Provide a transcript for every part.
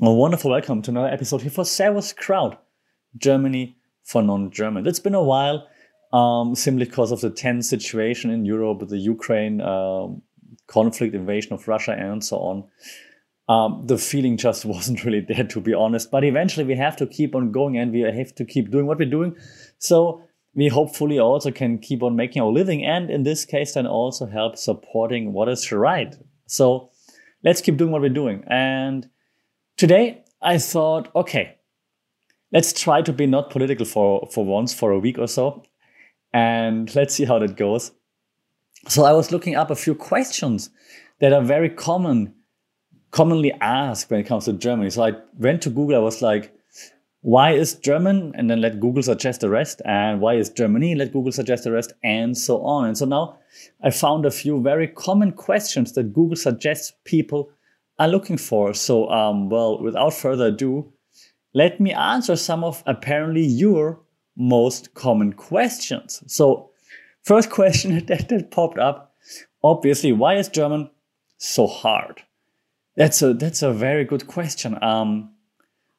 A wonderful welcome to another episode here for Sarah's Crowd, Germany for non-German. It's been a while, um, simply because of the tense situation in Europe with the Ukraine um, conflict, invasion of Russia, and so on. Um, the feeling just wasn't really there, to be honest. But eventually, we have to keep on going, and we have to keep doing what we're doing. So we hopefully also can keep on making our living, and in this case, then also help supporting what is right. So let's keep doing what we're doing. And today, I thought, okay, let's try to be not political for for once for a week or so, and let's see how that goes. So I was looking up a few questions that are very common, commonly asked when it comes to Germany. So I went to Google. I was like, why is German? And then let Google suggest the rest. And why is Germany? Let Google suggest the rest, and so on. And so now I found a few very common questions that Google suggests people are looking for. So, um, well, without further ado, let me answer some of apparently your most common questions. So, first question that, that popped up, obviously, why is German so hard? That's a that's a very good question. Um,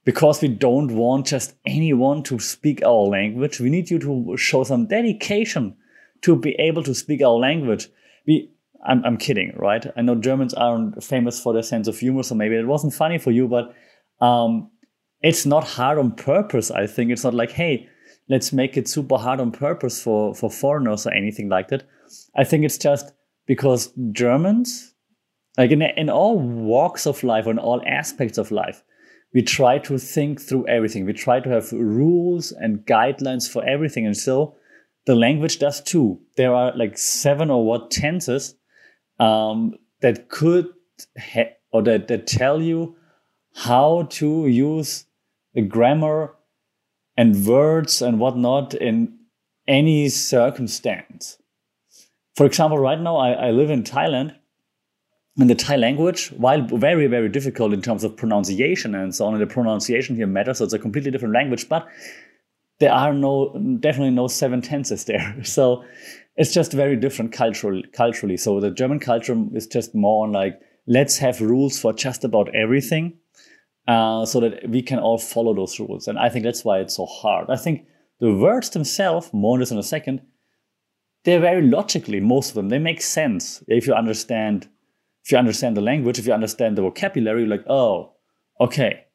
because we don't want just anyone to speak our language. We need you to show some dedication to be able to speak our language. We, I'm, I'm kidding, right? I know Germans aren't famous for their sense of humor, so maybe it wasn't funny for you, but um, it's not hard on purpose. I think it's not like, hey, let's make it super hard on purpose for for foreigners or anything like that. I think it's just because Germans, like in in all walks of life, in all aspects of life, we try to think through everything. We try to have rules and guidelines for everything. And so the language does too. There are like seven or what tenses um, that could ha- or that, that tell you how to use the grammar and words and whatnot in any circumstance. For example, right now I, I live in Thailand the Thai language, while very, very difficult in terms of pronunciation and so on, and the pronunciation here matters, so it's a completely different language, but there are no, definitely no seven tenses there. So it's just very different cultural, culturally. So the German culture is just more on like, let's have rules for just about everything uh, so that we can all follow those rules. And I think that's why it's so hard. I think the words themselves, more on this in a second, they're very logically, most of them, they make sense if you understand if you understand the language, if you understand the vocabulary, like, oh, okay,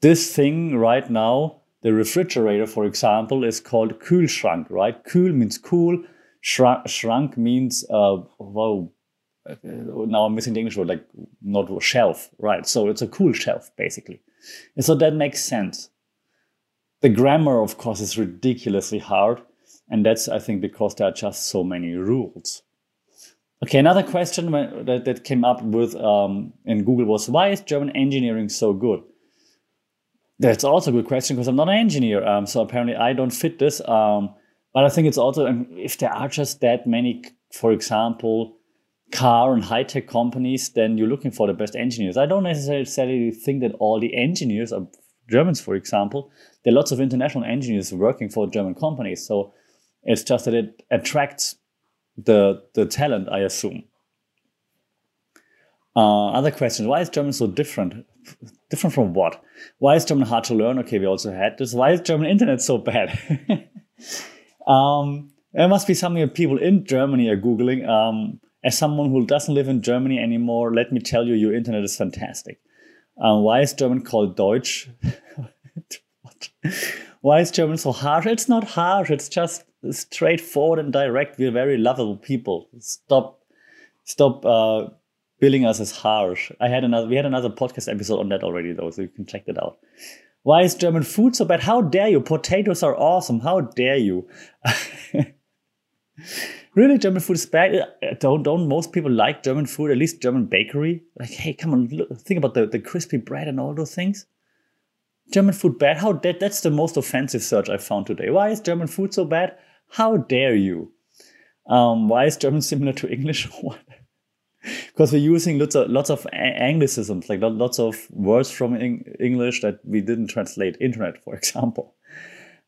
this thing right now, the refrigerator, for example, is called Kühlschrank, right? Kühl means cool, Schrank, means, uh, uh, now I'm missing the English word, like not shelf, right? So it's a cool shelf, basically. And so that makes sense. The grammar, of course, is ridiculously hard. And that's, I think, because there are just so many rules. Okay, another question that, that came up with um, in Google was why is German engineering so good? That's also a good question because I'm not an engineer, um, so apparently I don't fit this. Um, but I think it's also um, if there are just that many, for example, car and high tech companies, then you're looking for the best engineers. I don't necessarily think that all the engineers are Germans, for example. There are lots of international engineers working for German companies, so it's just that it attracts the the talent, I assume. Uh, other questions: Why is German so different? Different from what? Why is German hard to learn? Okay, we also had this. Why is German internet so bad? um, there must be something that people in Germany are googling. Um, as someone who doesn't live in Germany anymore, let me tell you, your internet is fantastic. Um, why is German called Deutsch? why is German so harsh? It's not harsh. It's just straightforward and direct. We're very lovable people. Stop, stop uh, billing us as harsh. I had another. We had another podcast episode on that already, though, so you can check that out. Why is German food so bad? How dare you? Potatoes are awesome. How dare you? really, German food is bad. Uh, don't don't most people like German food? At least German bakery. Like, hey, come on, look, think about the the crispy bread and all those things. German food bad? How that that's the most offensive search I found today. Why is German food so bad? How dare you? Um, why is German similar to English? because we're using lots of lots of anglicisms, like lots of words from English that we didn't translate. Internet, for example.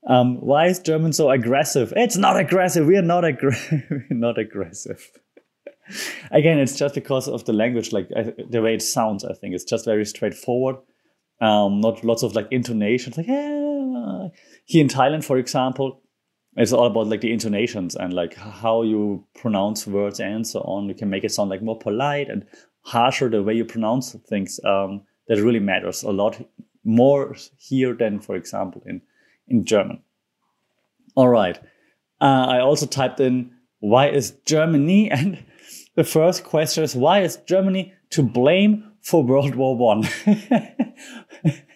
Um, why is German so aggressive? It's not aggressive. We are not, aggr- we're not aggressive. Again, it's just because of the language, like I, the way it sounds. I think it's just very straightforward. Um, not lots of like intonations. Like yeah. here in Thailand, for example, it's all about like the intonations and like how you pronounce words and so on. You can make it sound like more polite and harsher the way you pronounce things. Um, that really matters a lot more here than, for example, in in German. All right. Uh, I also typed in why is Germany and the first question is why is Germany to blame for World War One?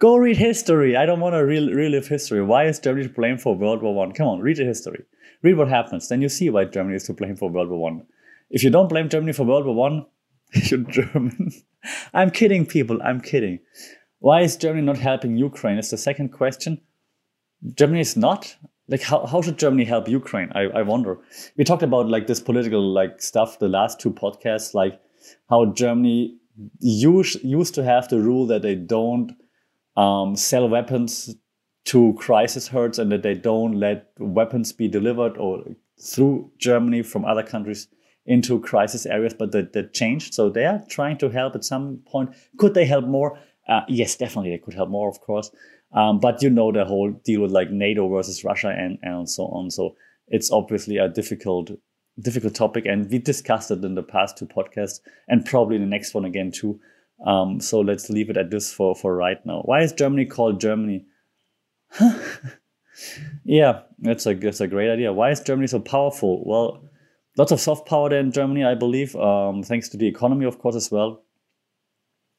Go read history. I don't want to re- relive history. Why is Germany to blame for World War One? Come on, read the history. Read what happens. Then you see why Germany is to blame for World War One. If you don't blame Germany for World War One, you're German. I'm kidding, people. I'm kidding. Why is Germany not helping Ukraine? Is the second question. Germany is not. Like how, how should Germany help Ukraine? I, I wonder. We talked about like this political like stuff the last two podcasts, like how Germany used used to have the rule that they don't um, sell weapons to crisis herds and that they don't let weapons be delivered or through Germany from other countries into crisis areas, but that, that changed. So they are trying to help at some point. Could they help more? Uh, yes, definitely they could help more, of course. Um, but you know the whole deal with like NATO versus Russia and, and so on. So it's obviously a difficult difficult topic, and we discussed it in the past two podcasts, and probably the next one again too. Um, so let's leave it at this for, for right now. Why is Germany called Germany? yeah, that's a that's a great idea. Why is Germany so powerful? Well, lots of soft power there in Germany, I believe, um, thanks to the economy, of course, as well.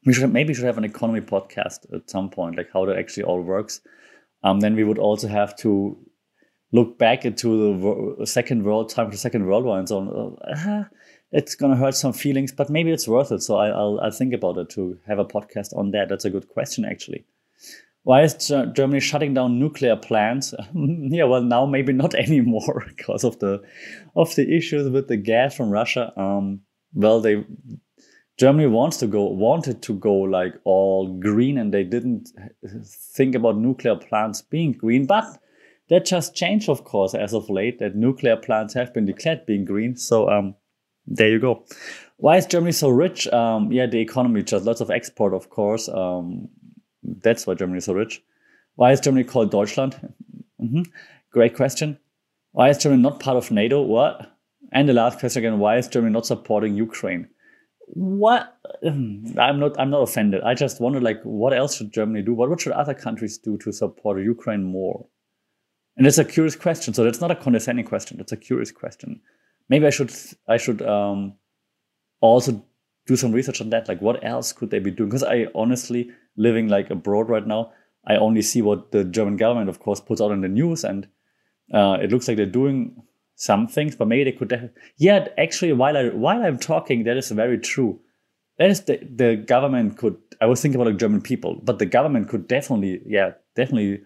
We should maybe should have an economy podcast at some point, like how that actually all works. Um, then we would also have to look back into the second world time the second world war and so on. Uh, it's gonna hurt some feelings, but maybe it's worth it. So I, will I'll think about it to have a podcast on that. That's a good question, actually. Why is Germany shutting down nuclear plants? yeah, well, now maybe not anymore because of the of the issues with the gas from Russia. Um, well, they Germany wants to go wanted to go like all green, and they didn't think about nuclear plants being green, but that just changed, of course, as of late. That nuclear plants have been declared being green. So um, there you go. Why is Germany so rich? Um, yeah, the economy, just lots of export, of course. Um, that's why Germany is so rich. Why is Germany called Deutschland? Mm-hmm. Great question. Why is Germany not part of NATO? What? And the last question again: Why is Germany not supporting Ukraine? What? I'm not. I'm not offended. I just wonder, like, what else should Germany do? What, what should other countries do to support Ukraine more? And it's a curious question. So that's not a condescending question. It's a curious question maybe I should I should um, also do some research on that. Like, what else could they be doing? Because I honestly, living like abroad right now, I only see what the German government, of course, puts out in the news, and uh, it looks like they're doing some things. But maybe they could. Def- yeah, actually, while I while I'm talking, that is very true. That is the the government could. I was thinking about like German people, but the government could definitely, yeah, definitely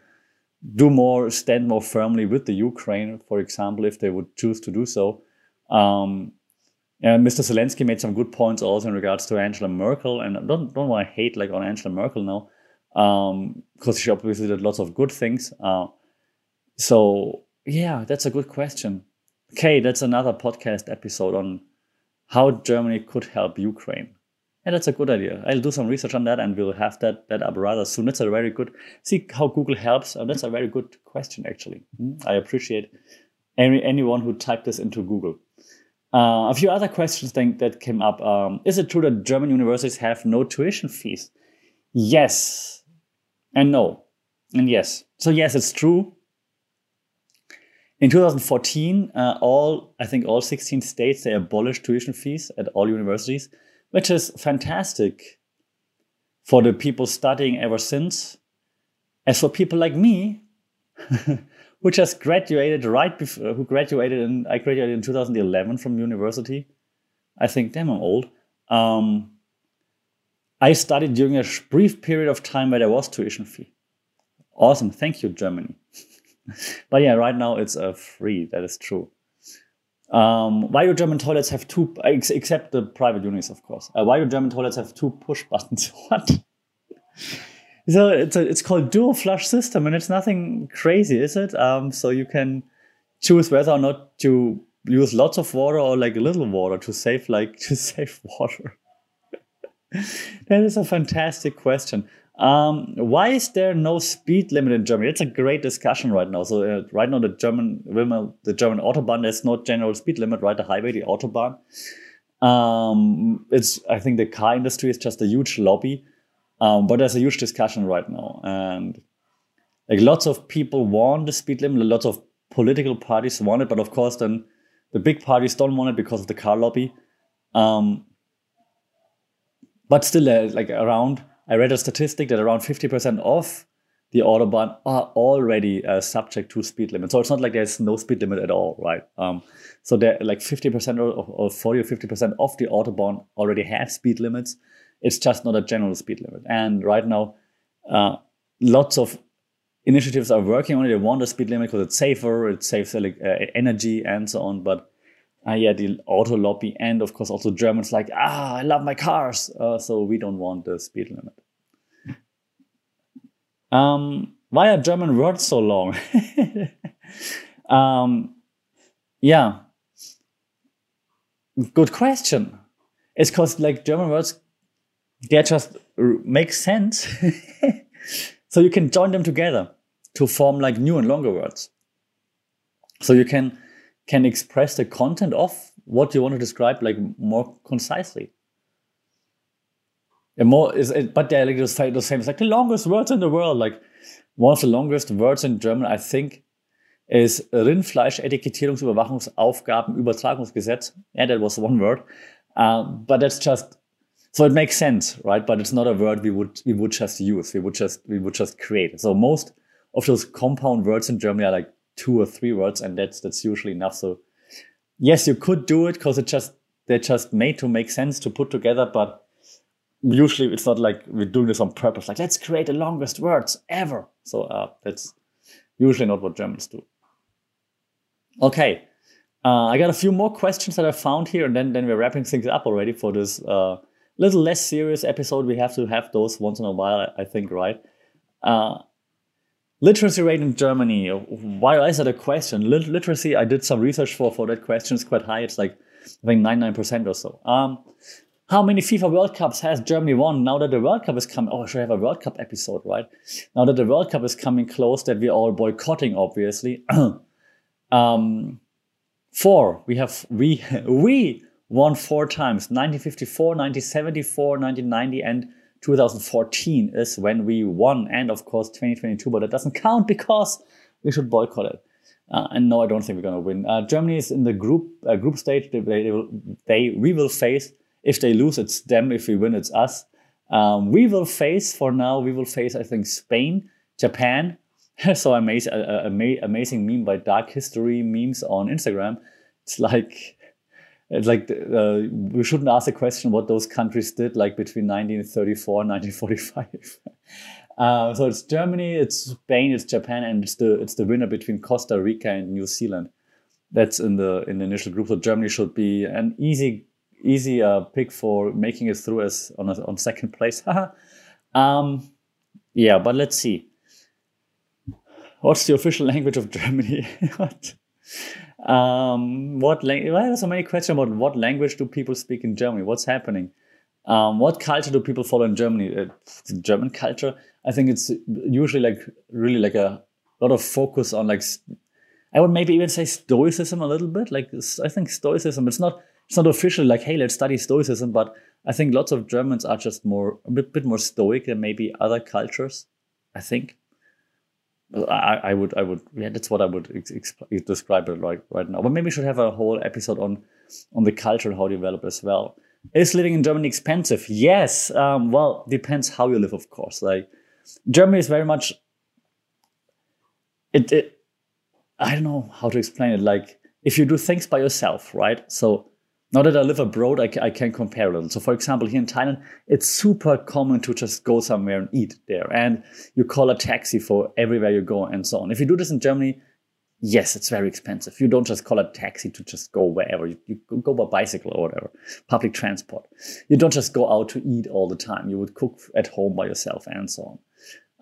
do more, stand more firmly with the Ukraine, for example, if they would choose to do so. Um, and Mr. Zelensky made some good points also in regards to Angela Merkel, and I don't don't want to hate like on Angela Merkel now, because um, she obviously did lots of good things. Uh, so yeah, that's a good question. Okay, that's another podcast episode on how Germany could help Ukraine. And that's a good idea. I'll do some research on that and we'll have that, that up rather soon. That's a very good, see how Google helps. Uh, that's a very good question, actually. Mm, I appreciate any, anyone who typed this into Google. Uh, a few other questions then, that came up. Um, is it true that German universities have no tuition fees? Yes, and no, and yes. So yes, it's true. In 2014, uh, all I think all 16 states they abolished tuition fees at all universities, which is fantastic for the people studying ever since. As for people like me, who just graduated right before, who graduated in, I graduated in 2011 from university. I think, damn, I'm old. Um, I studied during a brief period of time where there was tuition fee. Awesome. Thank you, Germany. but yeah, right now it's uh, free. That is true. Um, why do German toilets have two, except the private unis, of course? Uh, why do German toilets have two push buttons? what? So it's a, it's called dual flush system, and it's nothing crazy, is it? Um, so you can choose whether or not to use lots of water or like a little water to save like to save water? that is a fantastic question. Um, why is there no speed limit in Germany? It's a great discussion right now. So uh, right now, the German the German autobahn there's no general speed limit, right? The highway, the autobahn. Um, it's I think the car industry is just a huge lobby, um, but there's a huge discussion right now, and like lots of people want the speed limit. Lots of political parties want it, but of course, then the big parties don't want it because of the car lobby. Um, but still, uh, like around I read a statistic that around 50% of the Autobahn are already uh, subject to speed limit. So it's not like there's no speed limit at all, right? Um, so there, like 50% or, or 40 or 50% of the Autobahn already have speed limits. It's just not a general speed limit. And right now, uh, lots of initiatives are working on it. They want a speed limit because it's safer, it saves uh, energy and so on. But uh, yeah, the auto lobby and of course also Germans like, ah, I love my cars, uh, so we don't want the speed limit. Um, why are German words so long? um, yeah, good question. It's because like German words, they just make sense, so you can join them together to form like new and longer words. So you can can express the content of what you want to describe like more concisely. And more is it, but they're like those, same. It's like the longest words in the world. Like one of the longest words in German, I think, is Rindfleisch Etikettierungsüberwachungsaufgaben Übertragungsgesetz. Yeah, that was one word. Uh, but that's just so it makes sense, right? But it's not a word we would we would just use. We would just we would just create. So most of those compound words in Germany are like two or three words, and that's that's usually enough. So yes, you could do it because it just they're just made to make sense to put together, but usually it's not like we're doing this on purpose. Like let's create the longest words ever. So uh, that's usually not what Germans do. Okay, uh, I got a few more questions that I found here, and then then we're wrapping things up already for this uh, little less serious episode. We have to have those once in a while, I think, right? Uh, Literacy rate in Germany. Why is that a question? Literacy, I did some research for for that question. It's quite high. It's like I think 99% or so. Um, how many FIFA World Cups has Germany won now that the World Cup is coming? Oh, I should have a World Cup episode, right? Now that the World Cup is coming close, that we're all boycotting, obviously. um, four. We have we we won four times: 1954, 1974, 1990, and 2014 is when we won, and of course 2022, but that doesn't count because we should boycott it. Uh, and no, I don't think we're going to win. Uh, Germany is in the group uh, group stage. They, they, will, they, we will face. If they lose, it's them. If we win, it's us. Um, we will face for now. We will face, I think, Spain, Japan. so amazing, amazing meme by Dark History memes on Instagram. It's like it's like uh, we shouldn't ask the question what those countries did like between 1934 and 1945 uh, so it's germany it's spain it's japan and it's the it's the winner between costa rica and new zealand. That's in the in the initial group. So germany should be an easy easy uh, pick for making it through as on, a, on second place. Um, yeah but let's see. What's the official language of germany? What um, what? Why are so many questions about what language do people speak in Germany? What's happening? Um, what culture do people follow in Germany? Uh, German culture. I think it's usually like really like a lot of focus on like I would maybe even say stoicism a little bit. Like I think stoicism. It's not it's not official like hey let's study stoicism, but I think lots of Germans are just more a bit, bit more stoic than maybe other cultures. I think. I, I would, I would, yeah, that's what I would describe it like right now. But maybe we should have a whole episode on on the culture and how to develop as well. Is living in Germany expensive? Yes. Um, well, depends how you live, of course. Like Germany is very much. It, it, I don't know how to explain it. Like if you do things by yourself, right? So now that I live abroad, I, I can compare a little. So, for example, here in Thailand, it's super common to just go somewhere and eat there. And you call a taxi for everywhere you go and so on. If you do this in Germany, yes, it's very expensive. You don't just call a taxi to just go wherever. You, you go by bicycle or whatever, public transport. You don't just go out to eat all the time. You would cook at home by yourself and so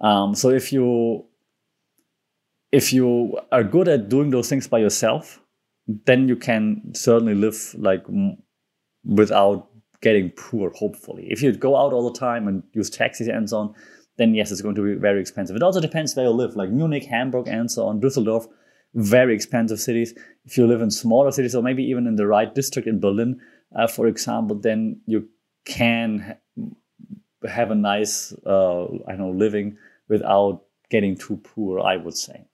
on. Um, so if you if you are good at doing those things by yourself, then you can certainly live like without getting poor. Hopefully, if you go out all the time and use taxis and so on, then yes, it's going to be very expensive. It also depends where you live, like Munich, Hamburg, and so on. Düsseldorf, very expensive cities. If you live in smaller cities, or maybe even in the right district in Berlin, uh, for example, then you can ha- have a nice, uh, I know, living without getting too poor. I would say.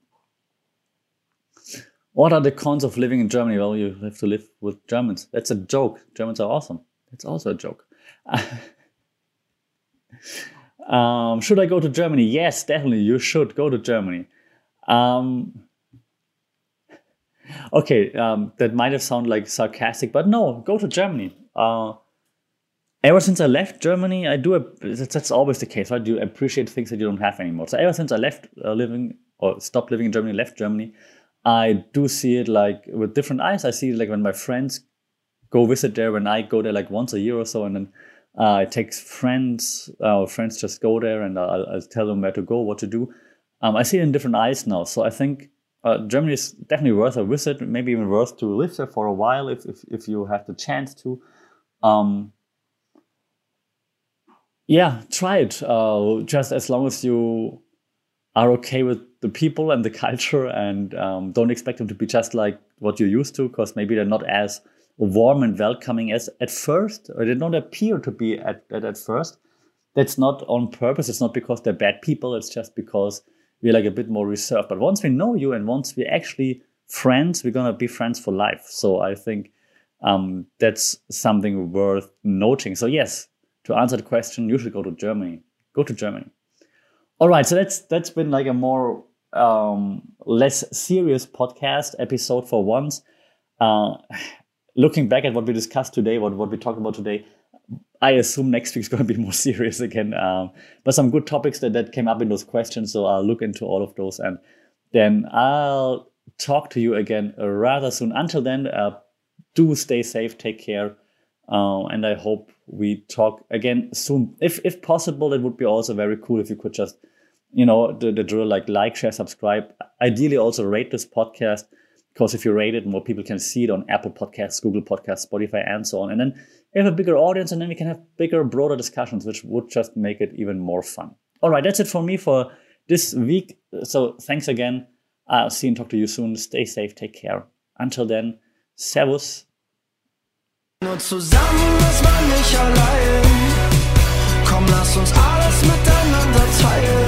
What are the cons of living in Germany? Well, you have to live with Germans. That's a joke. Germans are awesome. That's also a joke. um, should I go to Germany? Yes, definitely. You should go to Germany. Um, okay, um, that might have sounded like sarcastic, but no, go to Germany. Uh, ever since I left Germany, I do. That's, always the case. Right? You appreciate things that you don't have anymore. So ever since I left uh, living or stopped living in Germany, left Germany, I do see it like with different eyes. I see it like when my friends go visit there, when I go there like once a year or so, and then uh, I take friends, uh, friends just go there, and I'll, I'll, tell them where to go, what to do. Um, I see it in different eyes now. So I think uh, Germany is definitely worth a visit, maybe even worth to live there for a while if if, if you have the chance to. Um, yeah, try it. Uh, just as long as you are okay with the people and the culture and um, don't expect them to be just like what you're used to because maybe they're not as warm and welcoming as at first or they don't appear to be at, at, at first. That's not on purpose. It's not because they're bad people. It's just because we're like a bit more reserved. But once we know you and once we're actually friends we're gonna be friends for life. So i think um, that's something worth noting. So yes to answer the question you should go to germany. Go to germany all right, so that's that's been like a more um, less serious podcast episode for once. Uh, looking back at what we discussed today, what what we talked about today, I assume next week's going to be more serious again. Um, but some good topics that that came up in those questions, so I'll look into all of those, and then I'll talk to you again rather soon. Until then, uh, do stay safe, take care, uh, and I hope we talk again soon. If if possible, it would be also very cool if you could just you know, the, the drill like like, share, subscribe. Ideally, also rate this podcast because if you rate it, more people can see it on Apple Podcasts, Google Podcasts, Spotify, and so on. And then we have a bigger audience, and then we can have bigger, broader discussions, which would just make it even more fun. All right, that's it for me for this week. So thanks again. I'll see and talk to you soon. Stay safe, take care. Until then, Servus. Nur zusammen ist man nicht allein. Komm, lass uns alles miteinander teilen.